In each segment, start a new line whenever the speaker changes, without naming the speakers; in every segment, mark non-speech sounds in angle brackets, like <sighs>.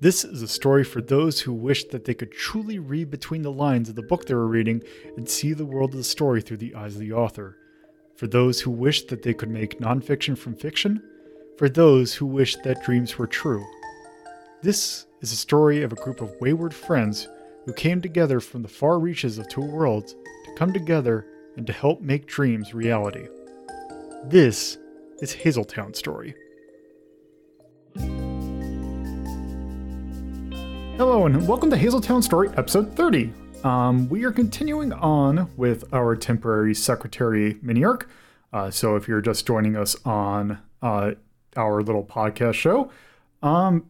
This is a story for those who wish that they could truly read between the lines of the book they were reading and see the world of the story through the eyes of the author. For those who wish that they could make nonfiction from fiction. For those who wish that dreams were true. This is a story of a group of wayward friends who came together from the far reaches of two worlds to come together and to help make dreams reality. This is Hazeltown Story. Hello, and welcome to Hazeltown Story, episode 30. Um, we are continuing on with our temporary secretary mini arc. Uh, so, if you're just joining us on uh, our little podcast show, um,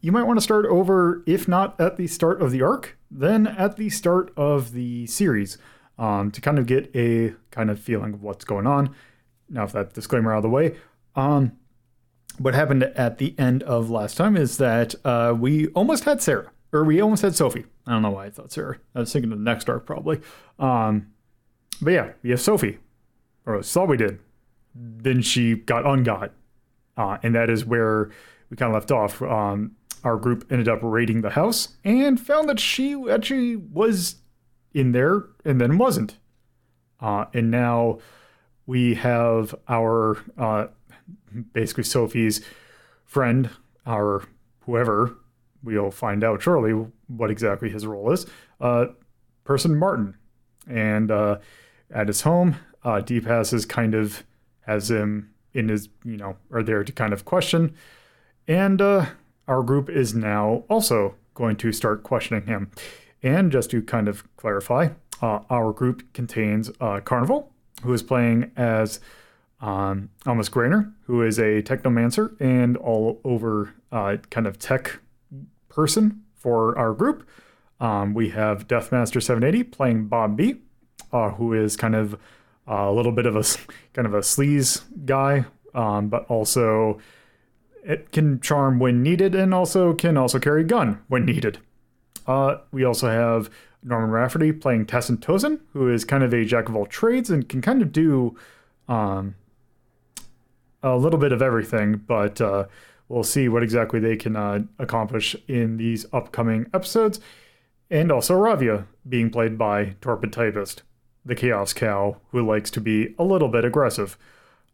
you might want to start over, if not at the start of the arc, then at the start of the series um, to kind of get a kind of feeling of what's going on. Now, if that disclaimer out of the way, um, what happened at the end of last time is that uh, we almost had Sarah, or we almost had Sophie. I don't know why I thought Sarah. I was thinking of the next arc probably. Um, but yeah, we have Sophie, or all we did. Then she got ungot, uh, and that is where we kind of left off. Um, our group ended up raiding the house and found that she actually was in there and then wasn't. Uh, and now we have our uh, basically Sophie's friend, or whoever, we'll find out shortly what exactly his role is, uh, person Martin. And uh, at his home, uh, Deepas is kind of has him in his, you know, are there to kind of question. And uh, our group is now also going to start questioning him. And just to kind of clarify, uh, our group contains uh, Carnival, who is playing as um, Grainer, who is a technomancer and all over uh, kind of tech person for our group. Um, we have Deathmaster 780 playing Bob B, uh, who is kind of a little bit of a <laughs> kind of a sleaze guy, um, but also it can charm when needed and also can also carry a gun when needed. Uh, we also have Norman Rafferty playing Tessin Tozen, who is kind of a jack of all trades and can kind of do um, a little bit of everything, but uh, we'll see what exactly they can uh, accomplish in these upcoming episodes. And also Ravia, being played by Torpid Typist, the Chaos Cow, who likes to be a little bit aggressive.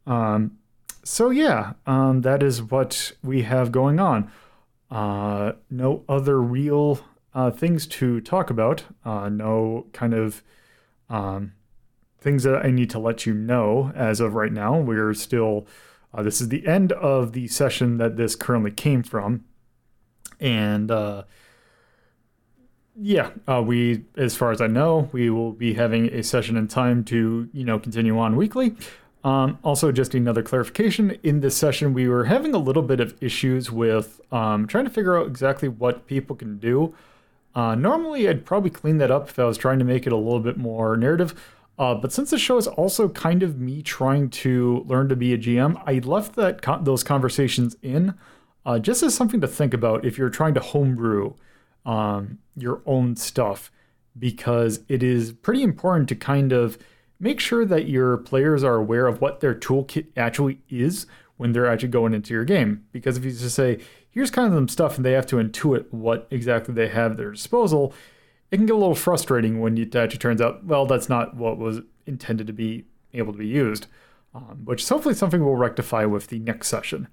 Um, so yeah, um, that is what we have going on. Uh, no other real uh, things to talk about. Uh, no kind of um, things that I need to let you know as of right now. We're still. Uh, this is the end of the session that this currently came from, and uh, yeah, uh, we, as far as I know, we will be having a session in time to you know continue on weekly. Um, also, just another clarification in this session, we were having a little bit of issues with um, trying to figure out exactly what people can do. Uh, normally, I'd probably clean that up if I was trying to make it a little bit more narrative. Uh, but since the show is also kind of me trying to learn to be a GM, I left that those conversations in uh, just as something to think about if you're trying to homebrew um, your own stuff, because it is pretty important to kind of make sure that your players are aware of what their toolkit actually is when they're actually going into your game. Because if you just say, here's kind of some stuff, and they have to intuit what exactly they have at their disposal, it can get a little frustrating when it actually turns out, well, that's not what was intended to be able to be used. Um, which is hopefully something we'll rectify with the next session.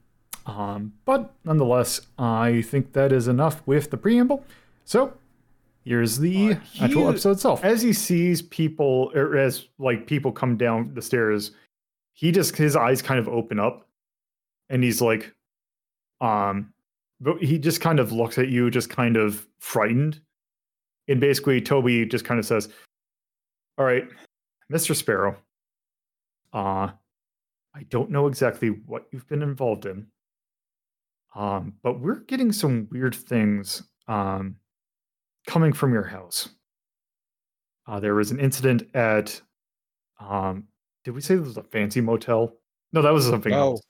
Um, but nonetheless, I think that is enough with the preamble. So Here's the uh, he, actual episode itself. As he sees people, or as like people come down the stairs, he just his eyes kind of open up, and he's like, um, but he just kind of looks at you, just kind of frightened, and basically Toby just kind of says, "All right, Mister Sparrow, uh, I don't know exactly what you've been involved in, um, but we're getting some weird things, um." coming from your house. Uh, there was an incident at, um, did we say this was a fancy motel? No, that was something
no.
else.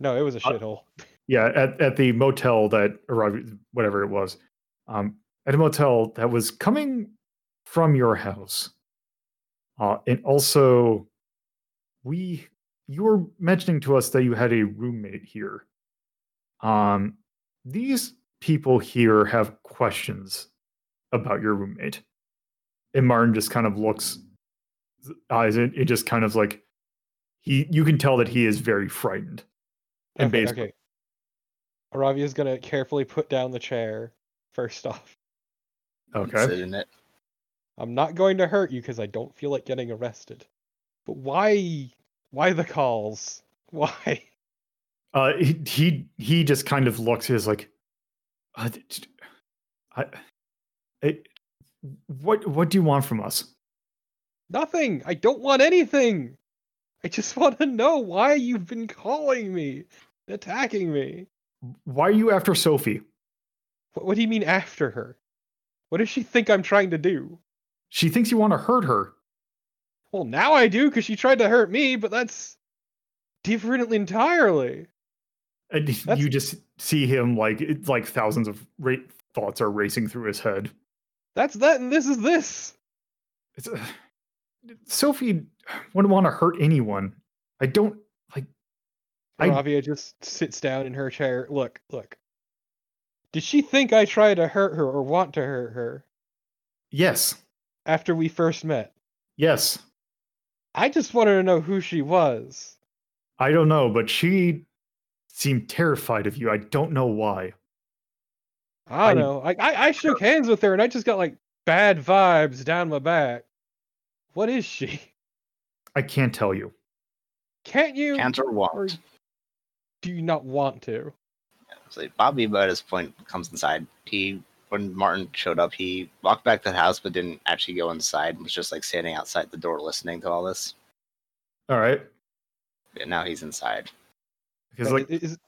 No, it was a
Uh,
shithole. <laughs>
Yeah, at, at the motel that arrived, whatever it was, um, at a motel that was coming from your house. Uh, and also, we, you were mentioning to us that you had a roommate here. Um, these people here have questions about your roommate. And Martin just kind of looks eyes it, it just kind of like he you can tell that he is very frightened. And
okay,
basically
okay. Aravia's gonna carefully put down the chair first off.
Okay.
Sit it.
I'm not going to hurt you because I don't feel like getting arrested. But why? Why the calls? <laughs> Why?
Uh he he, he just kind of looks He's like I, d- d- I, I what what do you want from us?
Nothing. I don't want anything. I just <laughs> want to know why you've been calling me, attacking me.
Why are you after Sophie?
What, what do you mean after her? What does she think I'm trying to do?
She thinks you want to hurt her.
Well, now I do because she tried to hurt me, but that's different entirely.
And <laughs>
That's-
you just see him like it's like thousands of ra- thoughts are racing through his head.
That's that, and this is this.
It's uh, Sophie wouldn't want to hurt anyone. I don't like. I-
Ravia just sits down in her chair. Look, look. Did she think I tried to hurt her or want to hurt her
Yes,
after we first met?
yes.
I just wanted to know who she was.
I don't know, but she seemed terrified of you. I don't know why.
I
I-
don't know. I, I I shook hands with her and I just got like bad vibes down my back. What is she?
I can't tell you.
Can't you?
Can't or
Or do you not want to?
So Bobby, by this point, comes inside. He, when Martin showed up, he walked back to the house, but didn't actually go inside. Was just like standing outside the door, listening to all this.
All right,
And now he's inside.
because
Like,
like
is,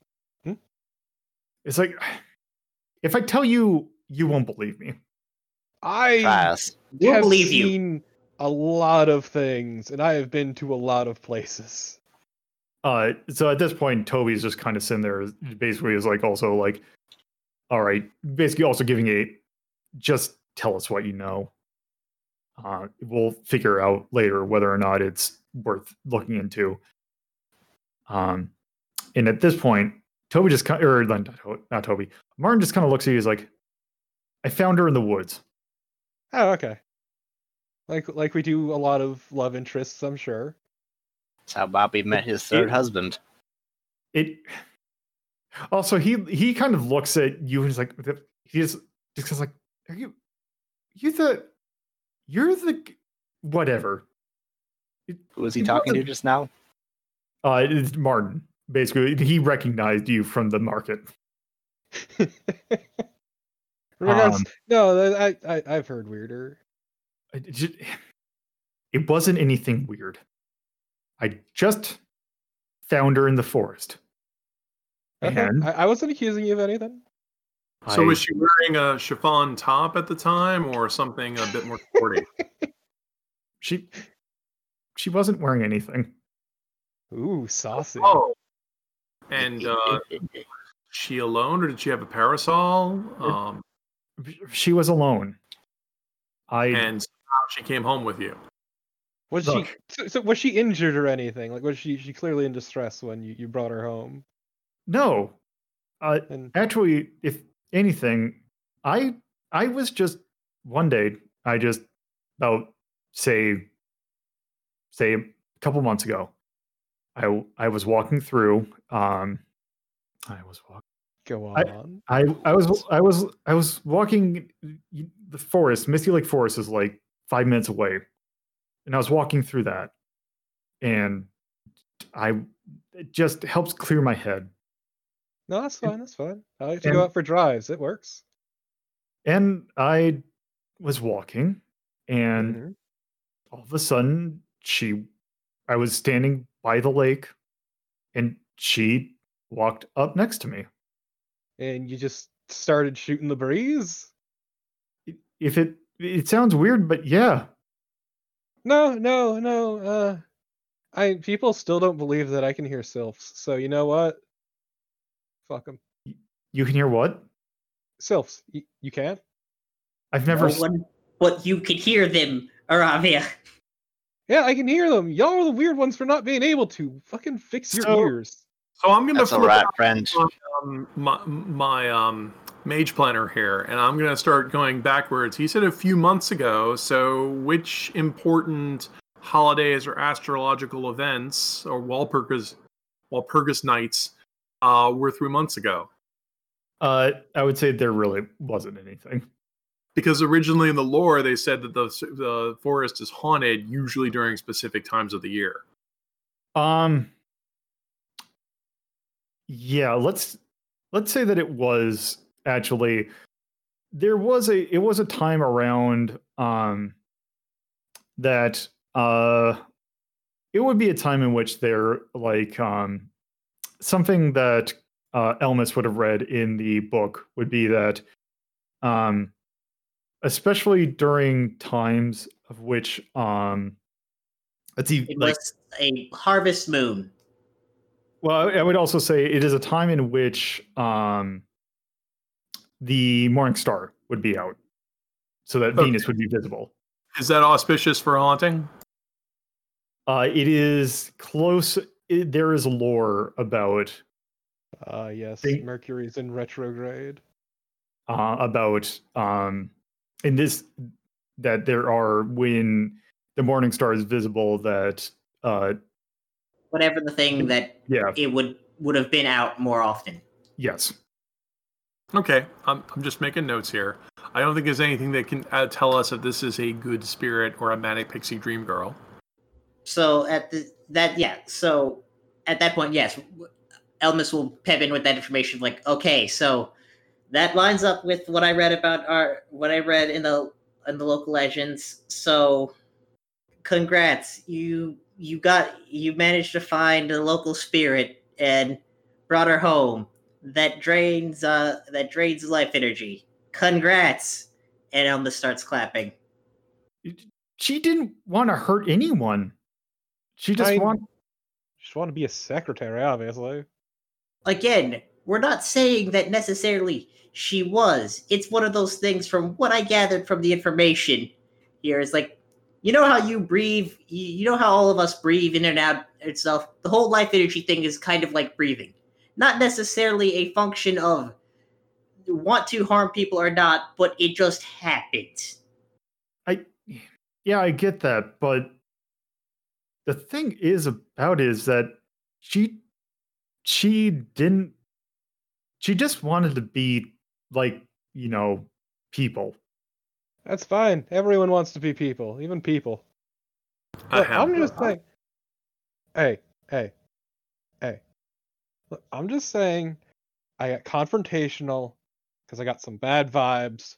hmm?
it's like if I tell you, you won't believe me.
I
Fast.
We'll
have
believe you.
seen a lot of things, and I have been to a lot of places.
Uh, so at this point, Toby's just kind of sitting there. Basically, is like also like, all right, basically also giving a, just tell us what you know. Uh, we'll figure out later whether or not it's worth looking into. Um, and at this point, Toby just kind or not, To- not Toby, Martin just kind of looks at you. He's like, I found her in the woods.
Oh, okay. Like like we do a lot of love interests, I'm sure.
That's how Bobby met his third
it-
husband.
it also he he kind of looks at you and he's like he just just goes like are you you the you're the whatever
Who was he
He
talking to
wasn't-
just now?
uh it's martin basically he recognized you from the market <laughs> Um,
no, I, I I've heard weirder.
it, it ju- it wasn't anything weird i just found her in the forest
Okay,
and
I, I wasn't accusing you of anything.
So
I-
was she wearing a chiffon top at the time or something a bit more sporty? <laughs>
she she wasn't wearing anything
Ooh, saucy.
oh. And uh, she alone or did she have a parasol? Um,
she was alone i
and she came home with you.
Was
look.
she? So, so was she injured or anything? Like was she? She clearly in distress when you, you brought her home.
no uh
And
actually if anything i i was just one day i just about say say a couple months ago i i was walking through um i was walking
go on.
i i was i was i was walking the forest misty lake forest is like five minutes away and i was walking through that and i it just helps clear my head
no, that's fine. That's fine. I like to
and-
go out for drives. It works.
And I was walking, and
Mhm.
all of a sudden, she, I was standing by the lake, and she walked up next to me.
And you just started shooting the breeze.
If it, it sounds weird, but yeah,
No, no, no. Uh, I people still don't believe that I can hear sylphs. So you know what? Fuck them.
you can hear what?
Sylphs. You, you can?
I've never.
No
s-
one, but you could hear them, Aravia.
Yeah, I can hear them. Y'all are the weird ones for not being able to. Fucking fix your
So-
ears.
So I'm going to
That's a
flip
rat
out
friend.
um, my, my um, Mage Planner here, and I'm going to start going backwards. He said a few months ago. So, which important holidays or astrological events or Walpurgis, Walpurgis nights uh, were three months ago?
Uh, I would say there really wasn't anything.
Because originally in the lore, they said that the, the forest is haunted usually during specific times of the year.
Um. Yeah, let's let's say that it was actually there was a it was a time around um that uh it would be a time in which there like um something that uh Elmas would have read in the book would be that um especially during times of which um let's see
It
like
was a harvest moon.
well, I I would also say it is a time in which um, the morning star would be out, so that
Okay.
Venus would be visible.
Is that auspicious for haunting?
Uh, it is close. It, there is lore about
Ah, yes,
Think-
Mercury's in retrograde.
uh, about um, in this that there are when the morning star is visible that uh,
Whatever the thing that
yeah
it would would have been out more often.
yes
Okay, I'm, I'm just making notes here. I don't think there's anything that can uh, tell us if this is a good spirit or a manic pixie dream girl.
So at the that yeah, so at that point, yes, Elmas will pep in with that information. Like, okay, so that lines up with what I read about our what I read in the in the local legends. So, congrats, you you got you managed to find a local spirit and brought her home. That drains uh that drains life energy. Congrats! And Elma starts clapping.
she didn't want to hurt anyone. She just
I-
want
Just want to be a secretary, obviously.
again, we're not saying that necessarily she was. It's one of those things from what I gathered from the information here is like, you know how you breathe, you, you know how all of us breathe in and out itself. The whole life energy thing is kind of like breathing, not necessarily a function of want to harm people or not, but it just happens.
I yeah, I get that, but the thing is about it is that she she didn't she just wanted to be like, you know, people.
That's fine. Everyone wants to be people, even people.
I
Look,
have-
I'm just saying. Hey, hey, hey. Look, I'm just saying I got confrontational because I got some bad vibes.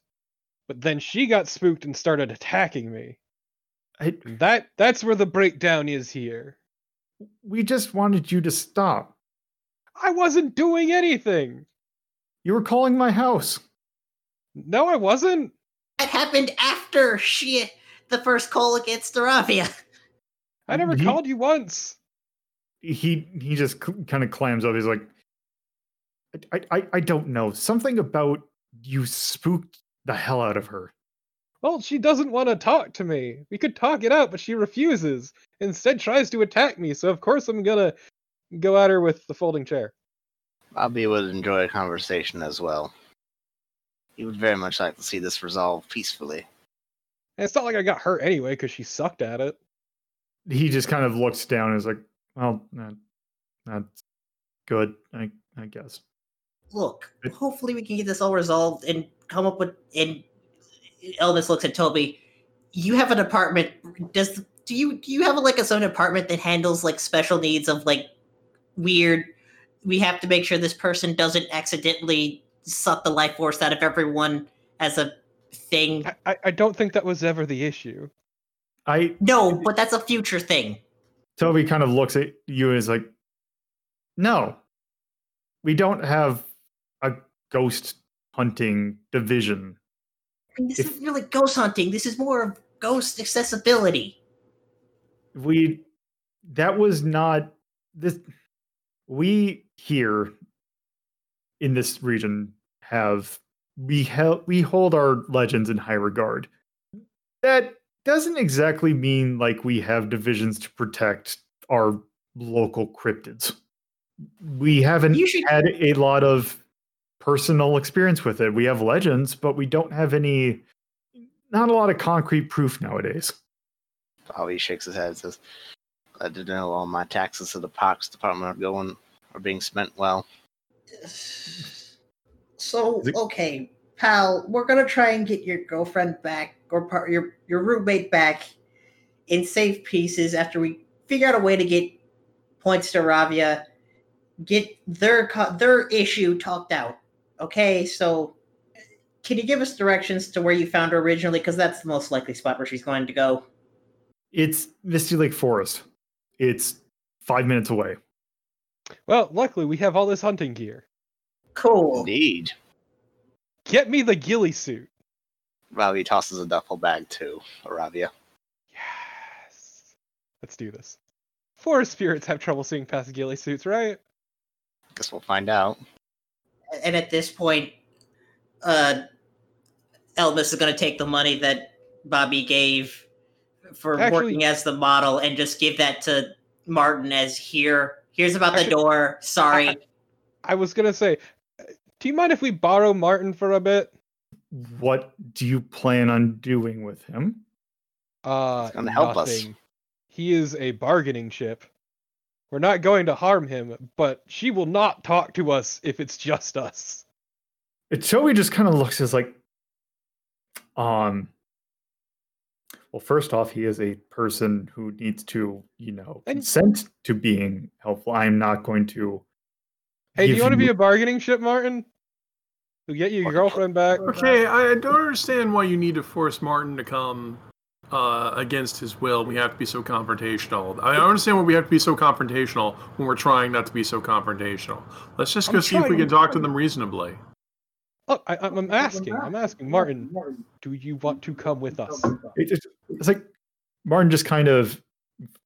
But then she got spooked and started attacking me.
I,
That that's where the breakdown is here.
we just wanted you to stop.
I wasn't doing anything.
You were calling my house.
No, I wasn't.
That happened after she the first call against Aravia.
I never
He-
called you once.
He he just kind of clams up. He's like, I, I I don't know. Something about you spooked the hell out of her.
Well, she doesn't want to talk to me. We could talk it out, but she refuses. Instead, tries to attack me. So of course I'm gonna go at her with the folding chair.
Bobby would enjoy a conversation as well. He would very much like to see this resolved peacefully.
And it's not like I got hurt anyway because she sucked at it.
He just kind of looks down and is like, well, that, that's good, I I guess.
look,
It-
hopefully we can get this all resolved and come up with. And Elmas looks at Toby. You have an apartment. Does do you do you have a, like a own apartment that handles like special needs of like weird? We have to make sure this person doesn't accidentally suck the life force out of everyone as a thing.
I, I, I don't think that was ever the issue.
I
No, but that's a future thing.
Toby kind of looks at you and is like, no, we don't have a ghost hunting division.
I mean, this
If-
isn't really ghost hunting. This is more of ghost accessibility.
We that was not this. We here in this region have we held we hold our legends in high regard. That doesn't exactly mean like we have divisions to protect our local cryptids. We haven't
You should-
had a lot of personal experience with it. We have legends, but we don't have any, not a lot of concrete proof nowadays.
Bobby shakes his head and says, Glad to know all my taxes to the Pox Department are going are being spent well. <sighs>
So okay, pal, we're gonna try and get your girlfriend back or par- your your roommate back in safe pieces after we figure out a way to get points to Ravia, get their co- their issue talked out. Okay, so can you give us directions to where you found her originally? Because that's the most likely spot where she's going to go.
It's Misty Lake Forest. It's five minutes away.
Well, luckily we have all this hunting gear.
Cool.
Indeed.
Get me the ghillie suit.
Bobby tosses a duffel bag to Aravia.
Yes. Let's do this. Forest spirits have trouble seeing past ghillie suits, right?
Guess we'll find out.
and at this point, uh, Elmas is going to take the money that Bobby gave for
Actually-
working as the model and just give that to Martin as here. Here's about the
Actually-
door. Sorry.
I was gonna say, uh, do you mind if we borrow Martin for a bit?
What do you plan on doing with him?
Uh,
It's gonna help us.
He is a bargaining chip. We're not going to harm him, but she will not talk to us if it's just us.
It Toby just kind of looks as like, um, well, first off, he is a person who needs to, you know,
And-
consent to being helpful. I'm not going to.
Hey, do you want to be a bargaining chip, Martin? To get your girlfriend back?
Okay, I don't understand why you need to force Martin to come uh, against his will. We have to be so confrontational. I don't understand why we have to be so confrontational when we're trying not to be so confrontational. Let's just go
I'm
see if we can talk to them reasonably.
Look, I, I'm I'm asking. I'm asking, Martin. Do you want to come with us?
It just, it's like Martin just kind of,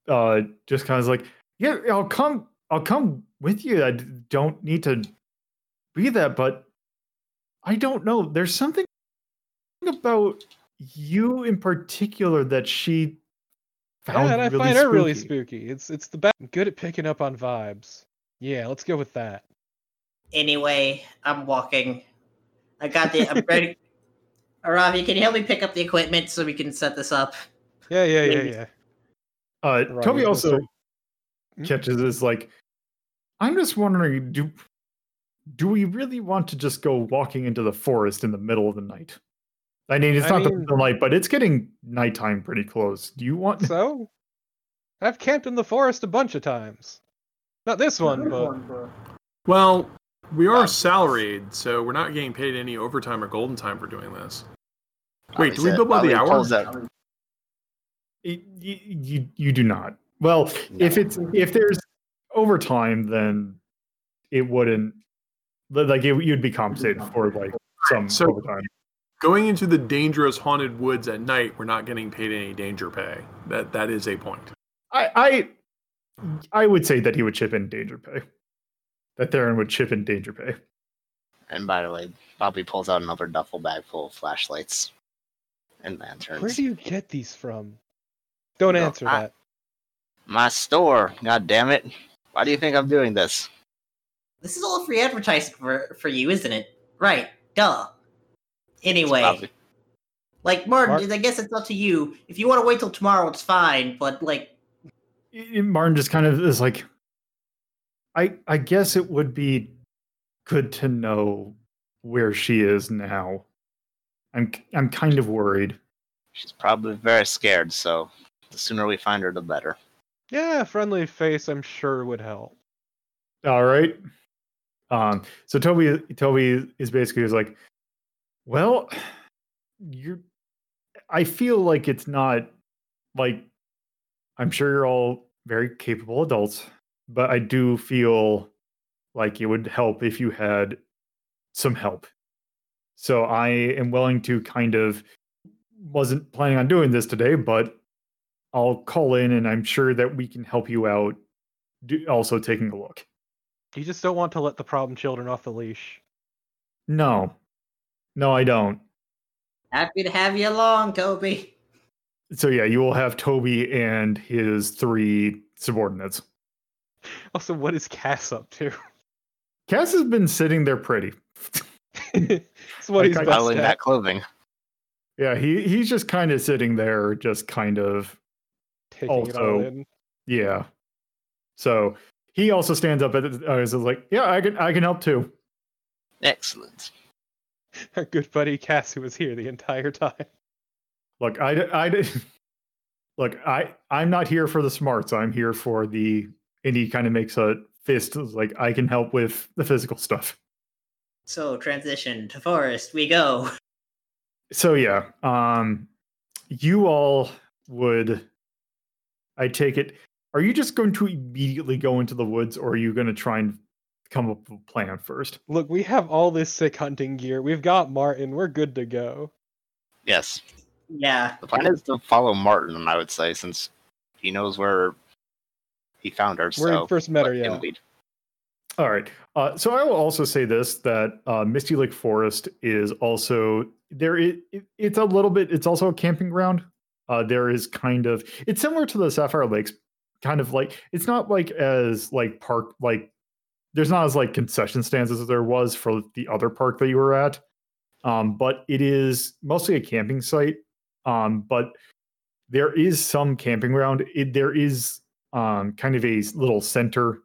uh, just kind of like, yeah, I'll come, I'll come with you. I don't need to be that, but I don't know. There's something about you in particular that she found
Yeah, and I
really
find her really
spooky.
spooky. It's it's the best. I'm good at picking up on vibes. Yeah, let's go with that.
anyway, I'm walking. I got the. I'm ready. <laughs> Aravi, can you help me pick up the equipment so we can set this up?
Yeah, yeah, yeah, yeah.
Uh, Toby also
Hmm?
catches this like, I'm just wondering, do do we really want to just go walking into the forest in the middle of the night? I mean, it's
I
not the
mean-
middle of the night, but it's getting nighttime pretty close. Do you want?
So, I've camped in the forest a bunch of times. Not this one, but
Well, we are salaried, so we're not getting paid any overtime or golden time for doing this. Wait, do we
said-
bill by the
Bobby
hour?
pulls out-
Y- y- you you do not. Well, if it's if there's overtime, then it wouldn't. Li- Like it, you'd be compensated for like some
So-
overtime.
Going into the dangerous haunted woods at night, we're not getting paid any danger pay. That that is a point.
I I I would say that he would chip in danger pay. That Theron would chip in danger pay.
And by the way, Bobby pulls out another duffel bag full of flashlights and lanterns.
where do you get these from? Don't
No,
answer
I-
that.
My store. God damn it. Why do you think I'm doing this?
This is all free advertising for for you, isn't it? Right. Duh. Anyway, like Martin,
Mark-
I guess it's up to you. If you want to wait till tomorrow, it's fine. But like,
Martin just kind of is like, I I guess it would be good to know where she is now. I'm I'm kind of worried.
She's probably very scared, so the sooner we find her, the better.
Yeah, friendly face, I'm sure would help.
All right. Um. So Toby Toby is basically is like, well, you're. I feel like it's not like I'm sure you're all very capable adults, but I do feel like it would help if you had some help. So I am willing to kind of wasn't planning on doing this today, but I'll call in and I'm sure that we can help you out. Do, also taking a look.
You just don't want to let the problem children off the leash.
No, no, I don't.
happy to have you along, Toby.
So yeah, you will have Toby and his three subordinates.
Also, what is Cass up to? <laughs>
Cass has been sitting there pretty. <laughs>
it's what
Like,
he's
I-
best
Cuddling that clothing.
Yeah, he he's just kind of sitting there, just kind of
Taking it all
also-
in.
yeah. So he also stands up and uh, is like, "Yeah, I can I can help too."
Excellent. <laughs>
Our good buddy Cassie was here the entire time.
Look, I d- I d- <laughs> look, I I'm not here for the smarts. I'm here for the. And he kind of makes a fist like I can help with the physical stuff.
So transition to forest, we go.
So yeah, um, you all would. I take it. Are you just going to immediately go into the woods, or are you going to try and come up with a plan first?
Look, we have all this sick hunting gear. We've got Martin. We're good to go.
Yes.
Yeah.
The plan is to follow Martin, I would say, since he knows where he found her.
Where
so
we first met her, yeah.
lead.
All right. Uh, so I will also say this: that uh, Misty Lake Forest is also there. It, it, it's a little bit. It's also a camping ground. Uh, there is kind of. It's similar to the Sapphire Lakes, kind of like. It's not like as like park like. There's not as like concession stands as there was for the other park that you were at, um, but it is mostly a camping site. Um, but there is some camping ground. It, there is um, kind of a little center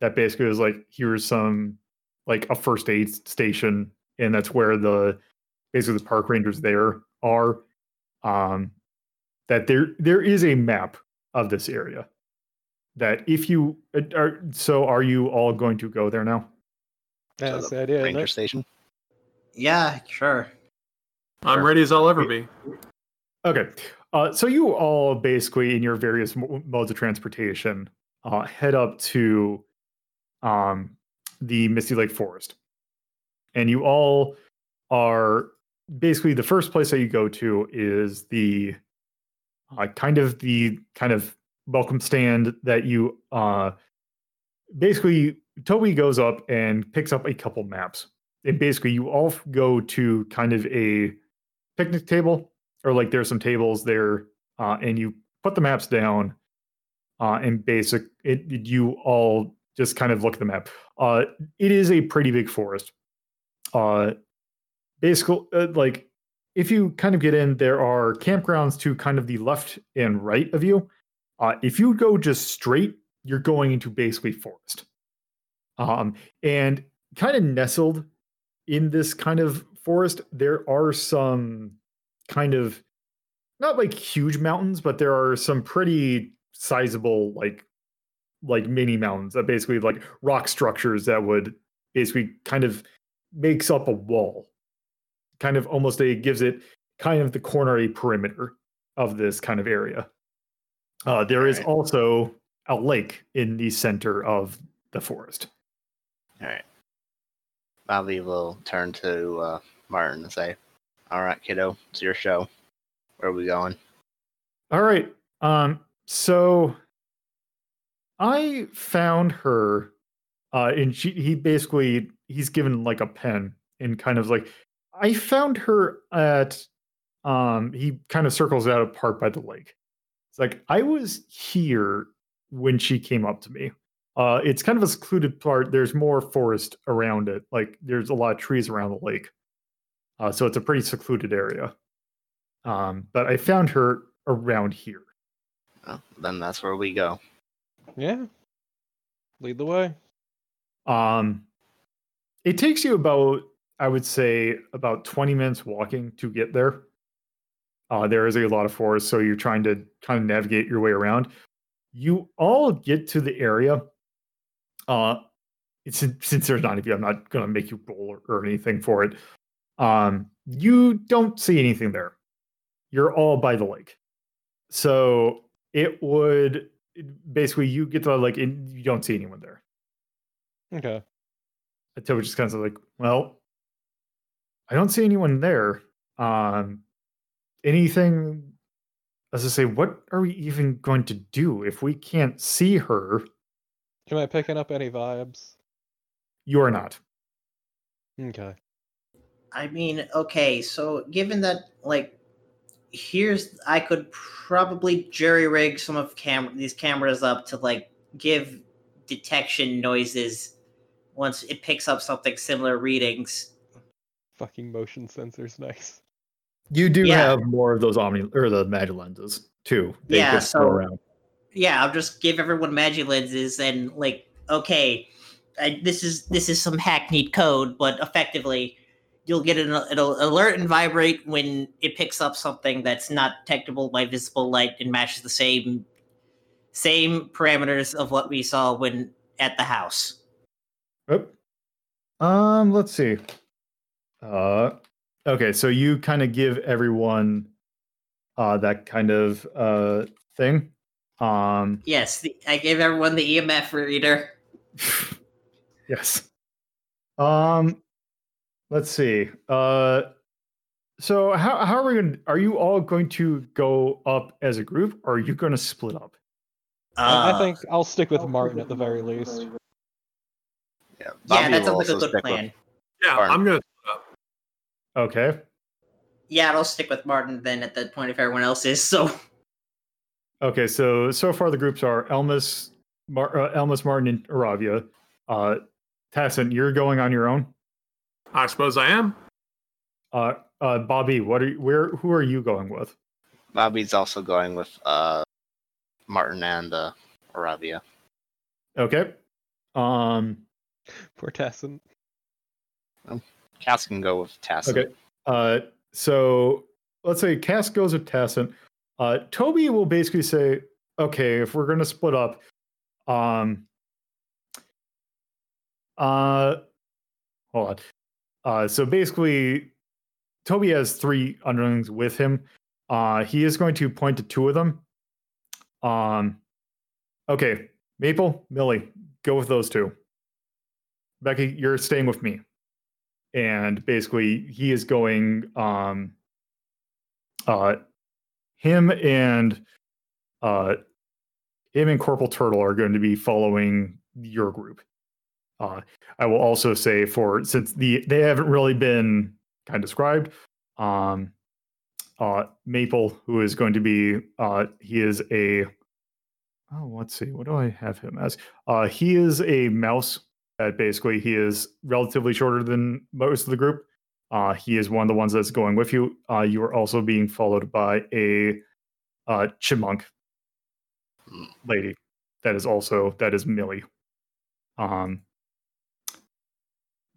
that basically is like here's some like a first aid station and that's where the basically the park rangers there are um that there there is a map of this area that if you uh, are so are you all going to go there now
Yeah,
So
that's
the
the idea.
Ranger station.
Yeah, sure.
I'm ready as I'll ever be.
okay uh so you all basically in your various modes of transportation uh head up to um the misty lake forest and you all are basically the first place that you go to is the uh, kind of the kind of welcome stand that you uh basically toby goes up and picks up a couple maps. And basically you all go to kind of a picnic table or like there's some tables there uh and you put the maps down uh and basic it you all just kind of look at the map. Uh it is a pretty big forest. Uh basically uh, like if you kind of get in there are campgrounds to kind of the left and right of you uh if you go just straight you're going into basically forest. Um and kind of nestled in this kind of forest there are some kind of not like huge mountains but there are some pretty sizable like like mini mountains that basically like rock structures that would basically kind of makes up a wall. Kind of almost a gives it kind of the corner a perimeter of this kind of area uh, there is also a lake in the center of the forest
All right. Bobby will turn to uh, Martin and say, "All right, kiddo, it's your show. Where are we going?"
All right. Um. So I found her, uh, and she he basically he's given like a pen and kind of like I found her at, um. He kind of circles out a part by the lake. It's like I was here when she came up to me. Uh, it's kind of a secluded part. There's more forest around it. Like there's a lot of trees around the lake. Uh, so it's a pretty secluded area. Um, but I found her around here.
Well, then that's where we go.
Yeah. Lead the way.
Um, it takes you about, I would say, about 20 minutes walking to get there. Uh, there is a lot of forest, so you're trying to kind of navigate your way around. You all get to the area. Uh, it's, since there's not of you, I'm not going to make you roll or, or anything for it. Um, you don't see anything there. You're all by the lake. So it would basically you get to the lake and you don't see anyone there.
Okay.
And Toby just kind of like, well, I don't see anyone there. Um, anything? As I say, what are we even going to do if we can't see her?
Am I picking up any vibes?
You are not.
Okay.
I mean, okay, so given that, like, here's I could probably jury rig some of cam these cameras up to like give detection noises once it picks up something similar readings.
Fucking motion sensors, nice.
You do
Yeah.
have more of those Omni or the Magic lenses too. you
Yeah, so-
around.
yeah, I'll just give everyone magic lenses and like, okay, I, this is this is some hackneyed code, but effectively, you'll get an it'll alert and vibrate when it picks up something that's not detectable by visible light and matches the same same parameters of what we saw when at the house.
Oop. Um, let's see. Uh, okay, so you kind of give everyone uh that kind of uh thing. Um,
Yes, the, I gave everyone the EMF reader. <laughs>
yes. Um, let's see. Uh, so how how are we going? to Are you all going to go up as a group, or are you going to split up?
I- I
Uh,
think I'll stick with Martin at the very least.
Yeah,
yeah,
Bobby
that sounds
will
like a
also
good
stick with-
plan.
Yeah,
Fine.
I'm gonna.
Okay.
Yeah, I'll stick with Martin then at that point if everyone else is. So
Okay, so so far the groups are Elmas, Mar- uh, Elmas, Martin, and Aravia. Uh, Tassin, you're going on your own.
I suppose I am.
Uh, uh, Bobby, what are you, where? Who are you going with?
Bobby's also going with uh, Martin and uh, Aravia.
Okay. Um.
Poor Tessin.
Cass can go with Tassin.
Okay. Uh. So let's say Cass goes with Tassin. Uh, Toby will basically say, "Okay, if we're gonna split up, um, uh, hold on. Uh, so basically, Toby has three underlings with him. Uh, he is going to point to two of them. Um, okay, Maple, Millie, go with those two. Becky, you're staying with me. And basically, he is going. Um, uh, him and uh, him and Corporal Turtle are going to be following your group. Uh, I will also say for since the they haven't really been kind of described. Um, uh, Maple, who is going to be, uh, he is a. Oh, let's see. What do I have him as? Uh, he is a mouse. That basically he is relatively shorter than most of the group. Uh, he is one of the ones that's going with you. Uh, you are also being followed by a uh, chipmunk
Hmm.
lady. That is also that is Millie. Um,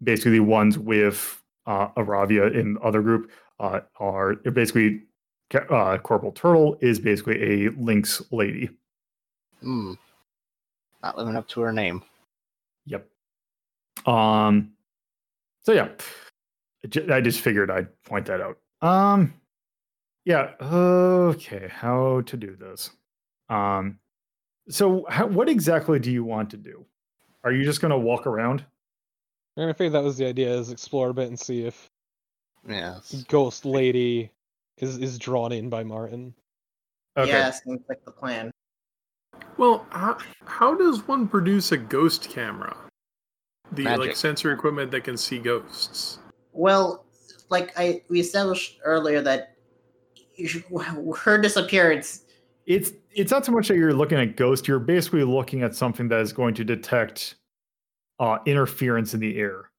basically, the ones with uh, Aravia in the other group uh, are basically Ca- uh, Corporal Turtle is basically a Lynx lady.
Hmm. Not living up to her name.
Yep. Um. So yeah, I just figured I'd point that out. Um. Yeah. Okay. How to do this? Um. So, how, what exactly do you want to do? Are you just going to walk around?
And I figured that was the idea: is explore a bit and see if
Yeah.
Ghost Lady is is drawn in by Martin. Okay.
yeah, seems like the plan.
Well, how, how does one produce a ghost camera? The like
Magic.
sensory equipment that can see ghosts.
Well, like I we established earlier that you should- <laughs> her disappearance.
It's it's not so much that you're looking at ghosts. You're basically looking at something that is going to detect uh, interference in the air.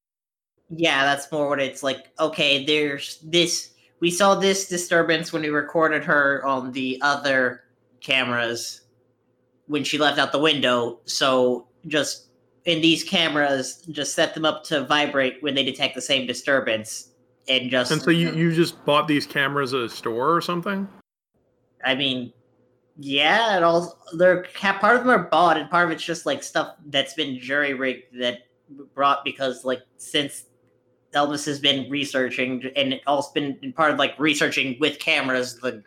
Yeah, that's more what it's like. Okay, there's this. We saw this disturbance when we recorded her on the other cameras when she left out the window. So just in these cameras, just set them up to vibrate when they detect the same disturbance, and just.
And so you, you just bought these cameras at a store or something?
I mean, yeah, and all they're part of them are bought, and part of it's just like stuff that's been jury rigged that brought because like since Elmas has been researching, and it also been in part of like researching with cameras the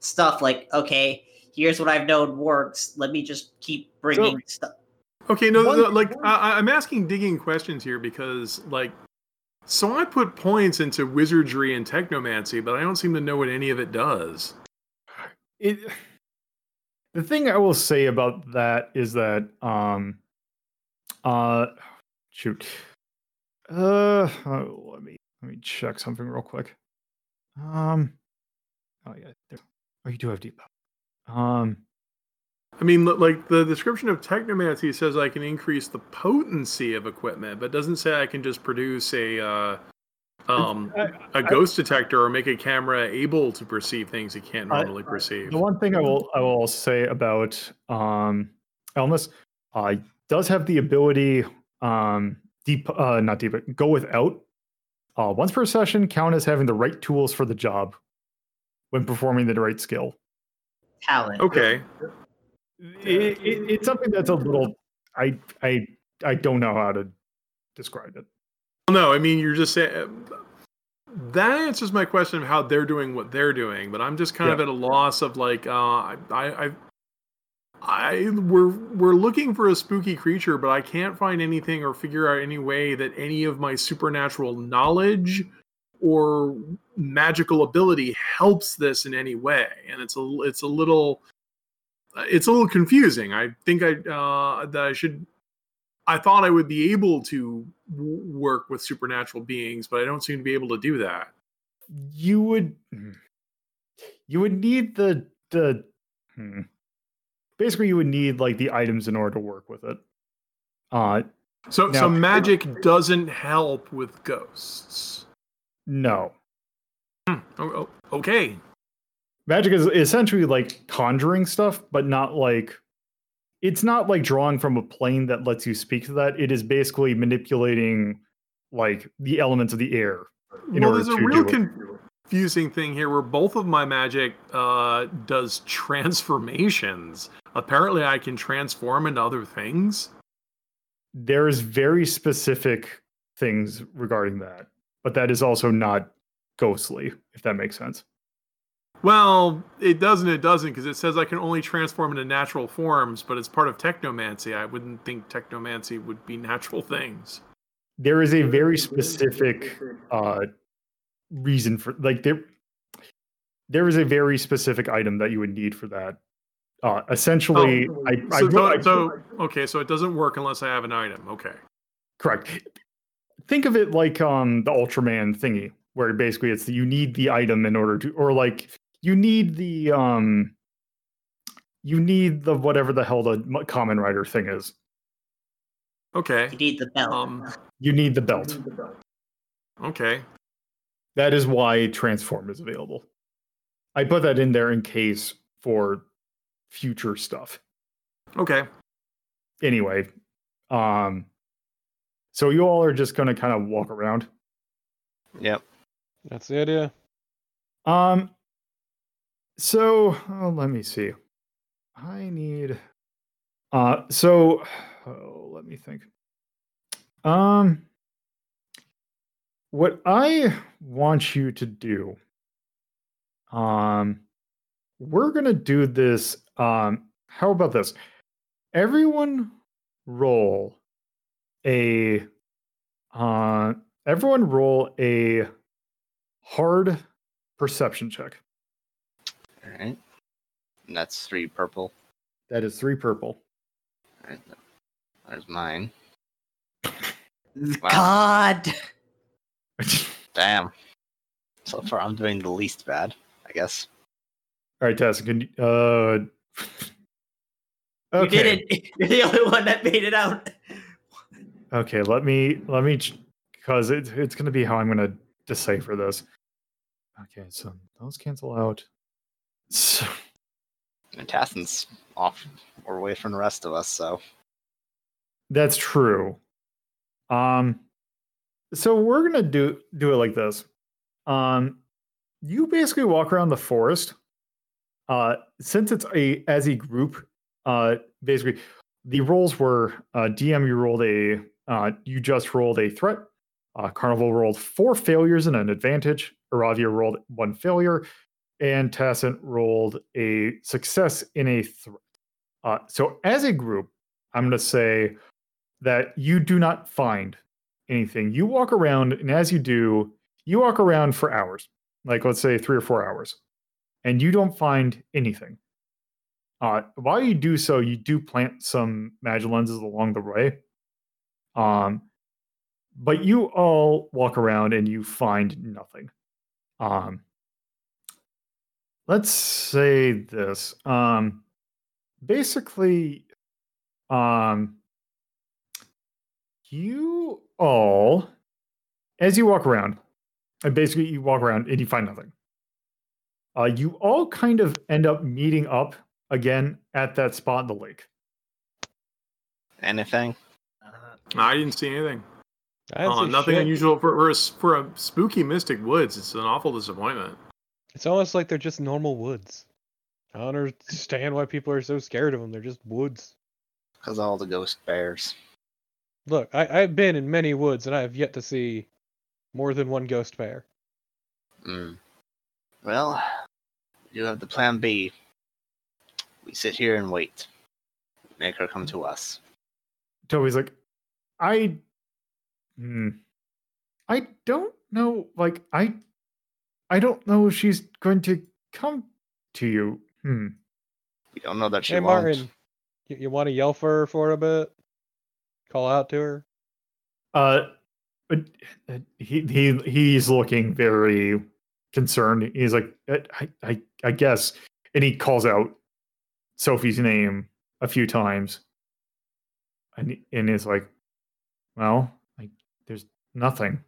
stuff. Like, okay, here's what I've known works. Let me just keep bringing stuff.
Okay, no,
One-
no, like I, I'm asking digging questions here because, like, so I put points into wizardry and technomancy, but I don't seem to know what any of it does.
it the thing I will say about that is that um uh shoot. Uh oh, let me let me check something real quick. Um oh yeah there, oh you do have deep um
I mean, like the description of technomancy says I can increase the potency of equipment, but doesn't say I can just produce a uh, um,
I-
a
I-
ghost detector or make a camera able to perceive things it can't
I-
normally perceive.
The one thing I will I will say about um Elmas, uh does have the ability um deep uh not deep but go without uh once per session count as having the right tools for the job when performing the right skill.
Talent.
Okay.
It, it, it's something that's a little I I I don't know how to describe it.
No, I mean you're just saying that answers my question of how they're doing what they're doing, but I'm just kind of at a loss of like uh, I I I I we're we're looking for a spooky creature, but I can't find anything or figure out any way that any of my supernatural knowledge or magical ability helps this in any way, and it's a it's a little it's a little confusing. I think I uh, that I should I thought I would be able to w- work with supernatural beings, but I don't seem to be able to do that.
You would you would need the the hmm. basically you would need like the items in order to work with it. Uh
So,
Now-
so magic doesn't help with ghosts.
no.
Hmm, o- o- okay.
Magic is essentially like conjuring stuff, but not like it's not like drawing from a plane that lets you speak to that. It is basically manipulating like the elements of the air.
well, there's a real confusing thing here where both of my magic uh, does <laughs> transformations. Apparently, I can transform into other things.
There's very specific things regarding that, but that is also not ghostly, if that makes sense.
Well, it doesn't. It doesn't because it says I can only transform into natural forms, but it's part of technomancy. I wouldn't think technomancy would be <laughs> natural things.
There is a very specific uh reason for like there there is a very specific item that you would need for that. Uh essentially I, I,
So,
I
so, so okay, so it doesn't work unless I have an item. Okay.
correct. Think of it like um the Ultraman thingy, where basically it's that you need the item in order to or like you need the um you need the whatever the hell the Kamen Rider thing is.
Okay.
You need the belt.
Um.
You need the belt.
Okay.
That is why transform is available. I put that in there in case for future stuff.
Okay.
Anyway, um so you all are just going to kind of walk around.
Yep.
That's the idea.
Um so oh, let me see. I need uh so oh, let me think. Um what I want you to do um we're to do this um how about this? Everyone roll a uh everyone roll a hard perception check.
All right. And that's three purple.
That is three purple.
All right. There's mine.
God. <laughs>
Damn. So far, I'm doing the least bad, I guess.
All right, Tess, can you uh
You
Okay.
didn't. <laughs> You're the only one that made it out.
Okay, let me let me because it, it's going to be how I'm going to decipher this. Okay, so those cancel out. So,
And Tassin's off or away from the rest of us, so
that's true. Um, so we're gonna do do it like this. Um, you basically walk around the forest. Uh, since it's a as a group, uh, basically the rolls were uh, DM. You rolled a uh, you just rolled a threat. Uh, Carnival rolled four failures and an advantage. Aravia rolled one failure, and Tacit rolled a success in a threat. Uh, so as a group, I'm going to say that you do not find anything. You walk around, and as you do, you walk around for hours, like let's say three or four hours, and you don't find anything. Uh, while you do so, you do plant some magic lenses along the way. Um, but you all walk around and you find nothing. Um, let's say this. Um, basically, um, you all, as you walk around, and basically you walk around and you find nothing. Uh, you all kind of end up meeting up again at that spot in the lake.
Anything?
I didn't see anything.
I
Uh, nothing
shit.
unusual for, for, a, s- for a spooky mystic woods. It's an awful disappointment.
It's almost like they're just normal woods. I don't understand why people are so scared of them. They're just woods.
Because all the ghost bears.
Look, I, I've been in many woods and I have yet to see more than one ghost bear.
Mm. Well, you have the plan B. We sit here and wait. Make her come to us.
Toby's like, I, hmm, I don't know. Like, I, I don't know if she's going to come to you. Hmm.
We don't know that she
hey,
won't.
Martin, you, you want to yell for her for a bit? Call out to her?
Uh, but uh, he he he's looking very concerned. He's like, "Uh, I I I guess, and he calls out Sophie's name a few times, and he- and is like, well, like there's nothing.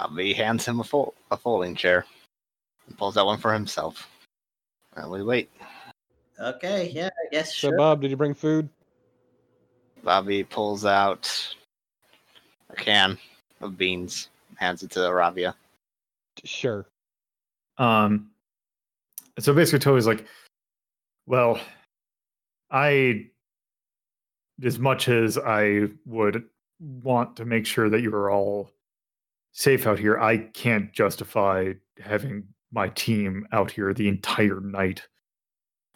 Bobby hands him a, fol- a folding chair and pulls out one for himself. And we wait.
Okay, yeah, I guess
So,
sure.
Bob, did you bring food?
Bobby pulls out a can of beans, hands it to Aravia.
Sure.
Um, so basically, Toby's like, well, I, as much as I would want to make sure that you are all safe out here, I can't justify having my team out here the entire night.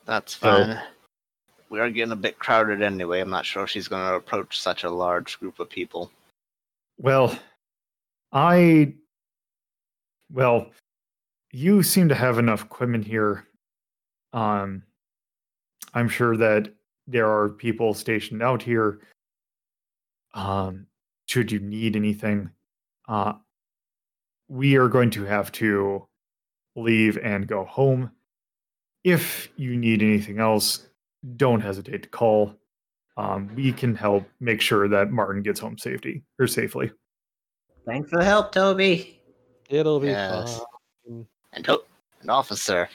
That's fine. We are getting a bit crowded anyway. I'm not sure she's going to approach such a large group of people.
Well, I, well, you seem to have enough equipment here. Um, I'm sure that there are people stationed out here. Um, should you need anything, uh, we are going to have to leave and go home. If you need anything else, don't hesitate to call. Um, we can help make sure that Martin gets home safety or safely.
Thanks for the help, Toby.
It'll be
Yes.
fine.
And, to- and officer,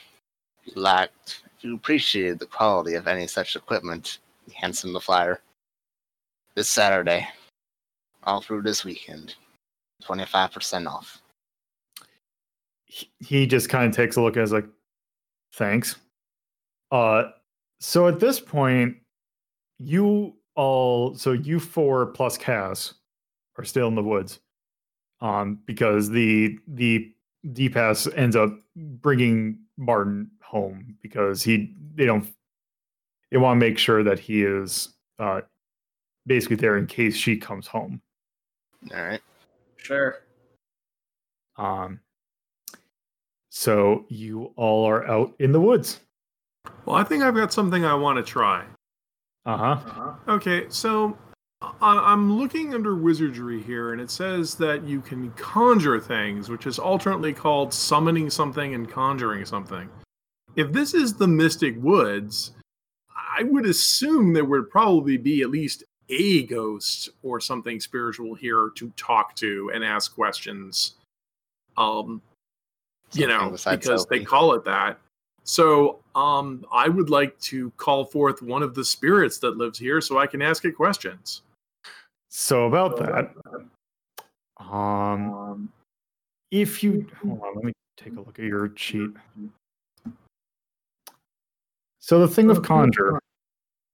you lacked, if you appreciated the quality of any such equipment, he hands him the flyer. This Saturday, all through this weekend, 25% off.
He- he just kind of takes a look and is like, thanks. Uh, so at this point, you all, so you four plus Cass are still in the woods, um, because the the D pass ends up bringing Martin home because he they don't they want to make sure that he is uh basically there in case she comes home.
All right.
Sure.
Um, so you all are out in the woods.
Well, I think I've got something I want to try.
Uh
Uh-huh.
Okay, so I'm looking under wizardry here, and it says that you can conjure things, which is alternately called summoning something and conjuring something. If this is the Mystic Woods, I would assume there would probably be at least a ghost or something spiritual here to talk to and ask questions. Um, you know,
besides
because they call it that. So, um, I would like to call forth one of the spirits that lives here so I can ask it questions.
So about that, um, if you hold on, let me take a look at your sheet. So the thing with conjure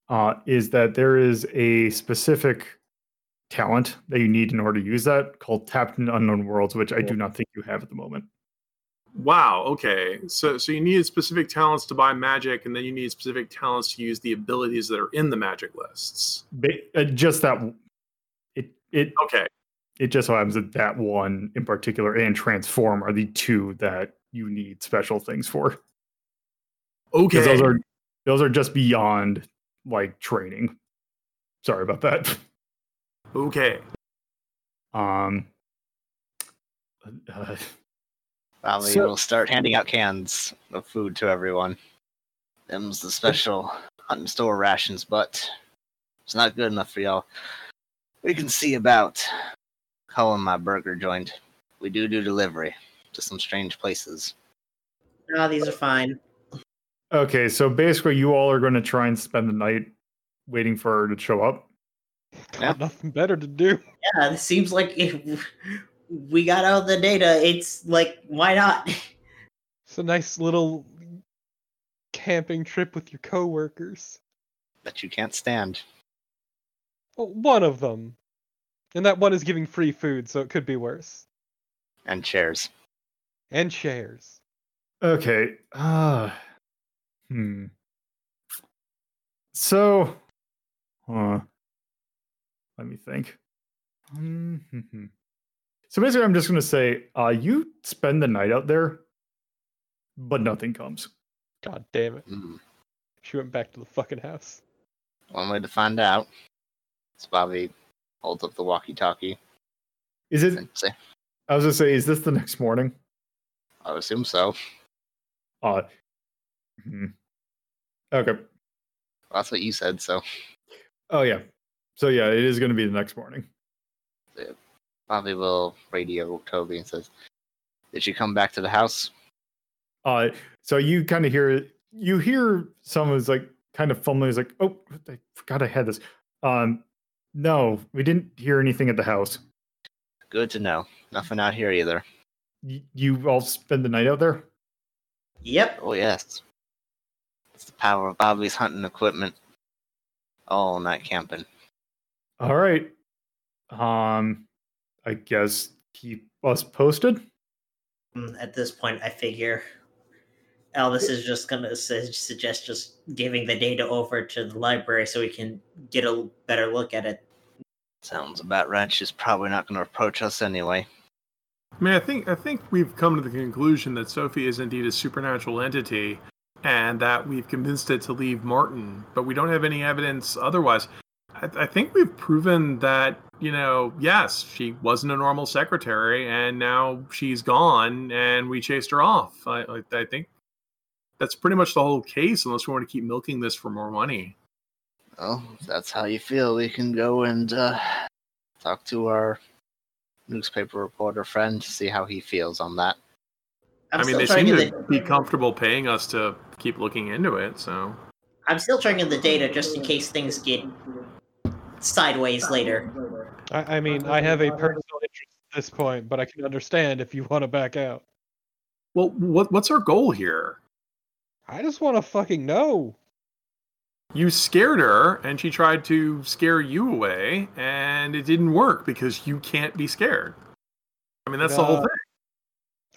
uh, is that there is a specific talent that you need in order to use that called tapped in unknown worlds, which I do not think you have at the moment.
Wow. Okay. So, so you need specific talents to buy magic, and then you need specific talents to use the abilities that are in the magic lists.
Uh, just that it it
Okay.
it just so happens that that one in particular and transform are the two that you need special things for.
Okay.
those are those are just beyond like training. Sorry about that.
okay.
Um, uh,
Bobby
So-
will start handing out cans of food to everyone. Them's the special hunt and store rations, but it's not good enough for y'all. We can see about calling my burger joint. We do do delivery to some strange places.
No, these are fine.
Okay, so basically, you all are going to try and spend the night waiting for her to show up.
Got
Yeah.
nothing better to do.
Yeah, this seems like if we got all the data, it's like why not?
It's a nice little camping trip with your coworkers.
that you can't stand.
Well, one of them. And that one is giving free food, so it could be worse.
And chairs.
And shares.
Okay. Uh, hmm. So, uh, let me think. Mhm. So basically, I'm just going to say, uh, you spend the night out there, but nothing comes.
God damn it.
Hmm.
She went back to the fucking house.
One way to find out. So Bobby holds up the walkie-talkie
Is it? I was going to say, is this the next morning?
"I would assume so."
Uh, hmm. Okay.
That's what you said. So
Oh yeah. So yeah, it is going to be the next morning.
Bobby will radio Toby and says, "Did she come back to the house?"
Uh, so you kind of hear you hear someone's like kind of fumbling. Is like, oh, I forgot I had this. Um, no, we didn't hear anything at the house.
Good to know. Nothing out here either.
Y- you all spend the night out there.
Yep.
Oh yes. It's the power of Bobby's hunting equipment. All night camping.
All right. Um, I guess keep us posted.
Mm, At this point, I figure Elmas is just gonna su- suggest just giving the data over to the library so we can get a better look at it.
Sounds about right. She's probably not going to approach us anyway.
I mean, I think I think we've come to the conclusion that Sophie is indeed a supernatural entity, and that we've convinced it to leave Martin, but we don't have any evidence otherwise. I, I think we've proven that you know, yes, she wasn't a normal secretary, and now she's gone, and we chased her off. I I, I think that's pretty much the whole case, unless we want to keep milking this for more money.
Well, if that's how you feel, we can go and uh, talk to our newspaper reporter friend to see how he feels on that.
I'm
i mean, they seem
to
to be comfortable paying us to keep looking into it. So
I'm still trying to get the data just in case things get sideways later.
I, I mean, I have a personal interest at this point, but I can understand if you want to back out.
well, what what's our goal here?
I just want to fucking know.
you scared her and she tried to scare you away and it didn't work because you can't be scared i mean that's the whole
Uh,
thing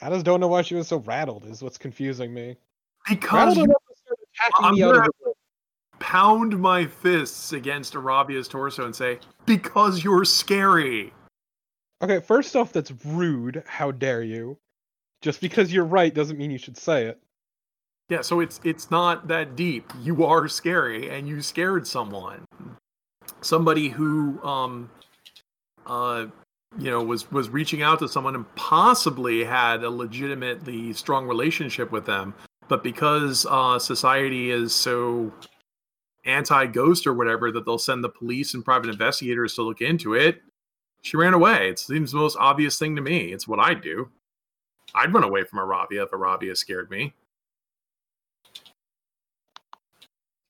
I just don't know why she was so rattled. Is what's confusing me.
because you
enough to start attacking
I'm gonna pound my fists against Aravia's torso and say because you're scary
Okay, first off, that's rude. How dare you? Just because you're right doesn't mean you should say it.
yeah so it's it's not that deep you are scary and you scared someone somebody who um uh you know was was reaching out to someone and possibly had a legitimately strong relationship with them but because uh society is so anti-ghost or whatever that they'll send the police and private investigators to look into it she ran away it seems the most obvious thing to me it's what i'd do i'd run away from Aravia if Aravia scared me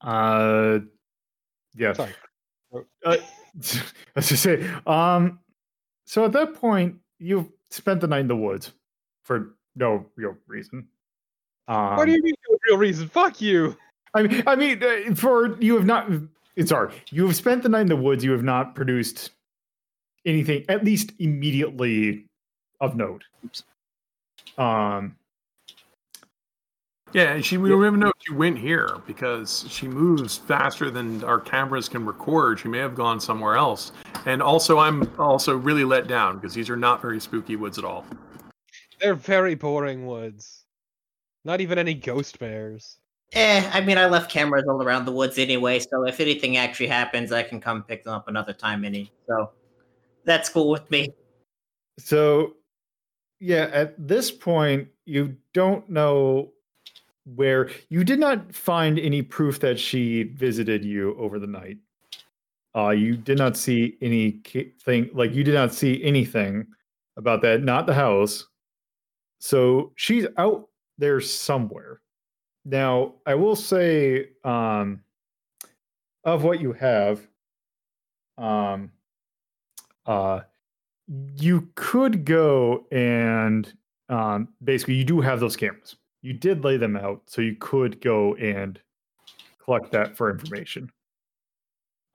Uh, yeah.
Sorry.
Uh, <laughs> I was just say. Um, so at that point, you've spent the night in the woods for no real reason. Um,
what do you mean no real reason? Fuck you.
I mean, I mean, uh, for you have not. It's Sorry, you have spent the night in the woods. You have not produced anything, at least immediately, of note. Um,
Yeah, and she we don't even know if she went here because she moves faster than our cameras can record. She may have gone somewhere else. And also, I'm also really let down because these are not very spooky woods at all.
They're very boring woods. Not even any ghost bears.
Eh, I mean, I left cameras all around the woods anyway, so if anything actually happens, I can come pick them up another time. Any, so that's cool with me.
So, yeah, at this point, you don't know where you did not find any proof that she visited you over the night. Uh, you did not see anything, like, you did not see anything about that, not the house. So she's out there somewhere. Now, I will say, um, of what you have, um, uh, you could go and um, basically you do have those cameras. You did lay them out, so you could go and collect that for information.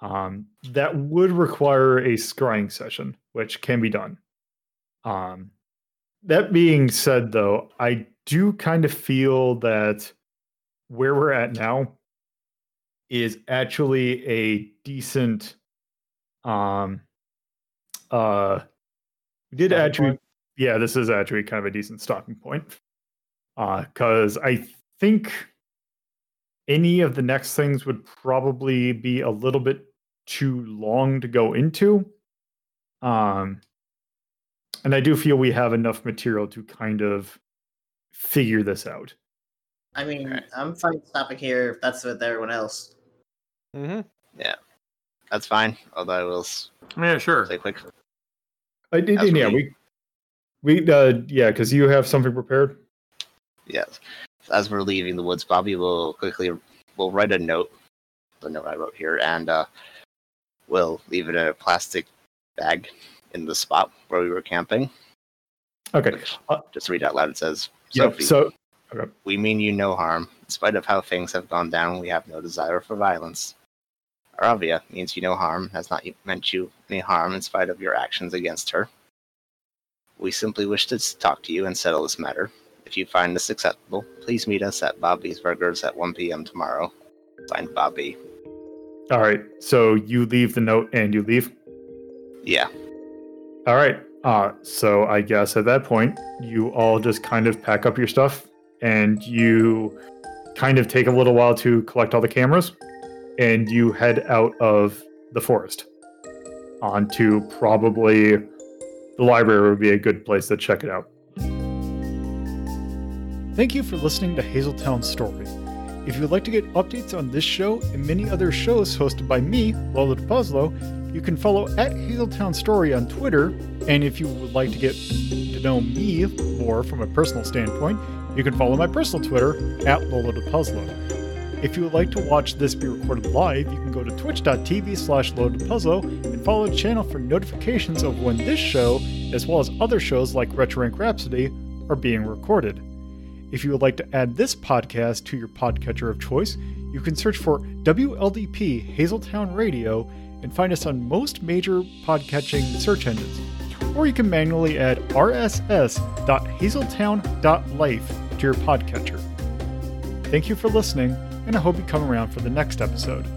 Um, that would require a scrying session, which can be done. Um, that being said, though, I do kind of feel that where we're at now is actually a decent um uh we did
Starting
actually
point?
yeah this is actually kind of a decent stopping point uh because i think any of the next things would probably be a little bit too long to go into um and i do feel we have enough material to kind of figure this out
I mean,
Alright.
I'm fine stopping here if that's with everyone else.
Mm-hmm.
Yeah, that's fine. Although I will s-
Yeah, sure.
say quick.
I did,
As
yeah,
we-
we, we, uh, yeah, because you have something prepared.
Yes. As we're leaving the woods, Bobby will quickly will write a note, the note I wrote here, and uh, we'll leave it in a plastic bag in the spot where we were camping.
Okay,
Which,
Uh,
just read out loud. It says,
yeah.
"Sophie,
So,
we mean you no harm. In spite of how things have gone down, we have no desire for violence. Aravia means you no harm, has not meant you any harm in spite of your actions against her. We simply wish to talk to you and settle this matter. If you find this acceptable, please meet us at Bobby's Burgers at 1 p.m. tomorrow. Signed, Bobby.
all right. So you leave the note and you leave.
Yeah,
All right. Uh, so I guess at that point, you all just kind of pack up your stuff and you kind of take a little while to collect all the cameras and you head out of the forest onto probably the library would be a good place to check it out. Thank you for listening to Hazeltown Story. If you'd like to get updates on this show and many other shows hosted by me, Lola DePuzlo, you can follow at Hazeltown Story on Twitter. And if you would like to get to know me more from a personal standpoint, you can follow my personal Twitter at Lola. If you would like to watch this be recorded live, you can go to twitch.tv slash LoadPuzzle and follow the channel for notifications of when this show, as well as other shows like Retrorank Rhapsody, are being recorded. If you would like to add this podcast to your podcatcher of choice, you can search for WLDP Hazeltown Radio and find us on most major podcatching search engines. Or you can manually add rss.hazeltown.life to your podcatcher. Thank you for listening, and I hope you come around for the next episode.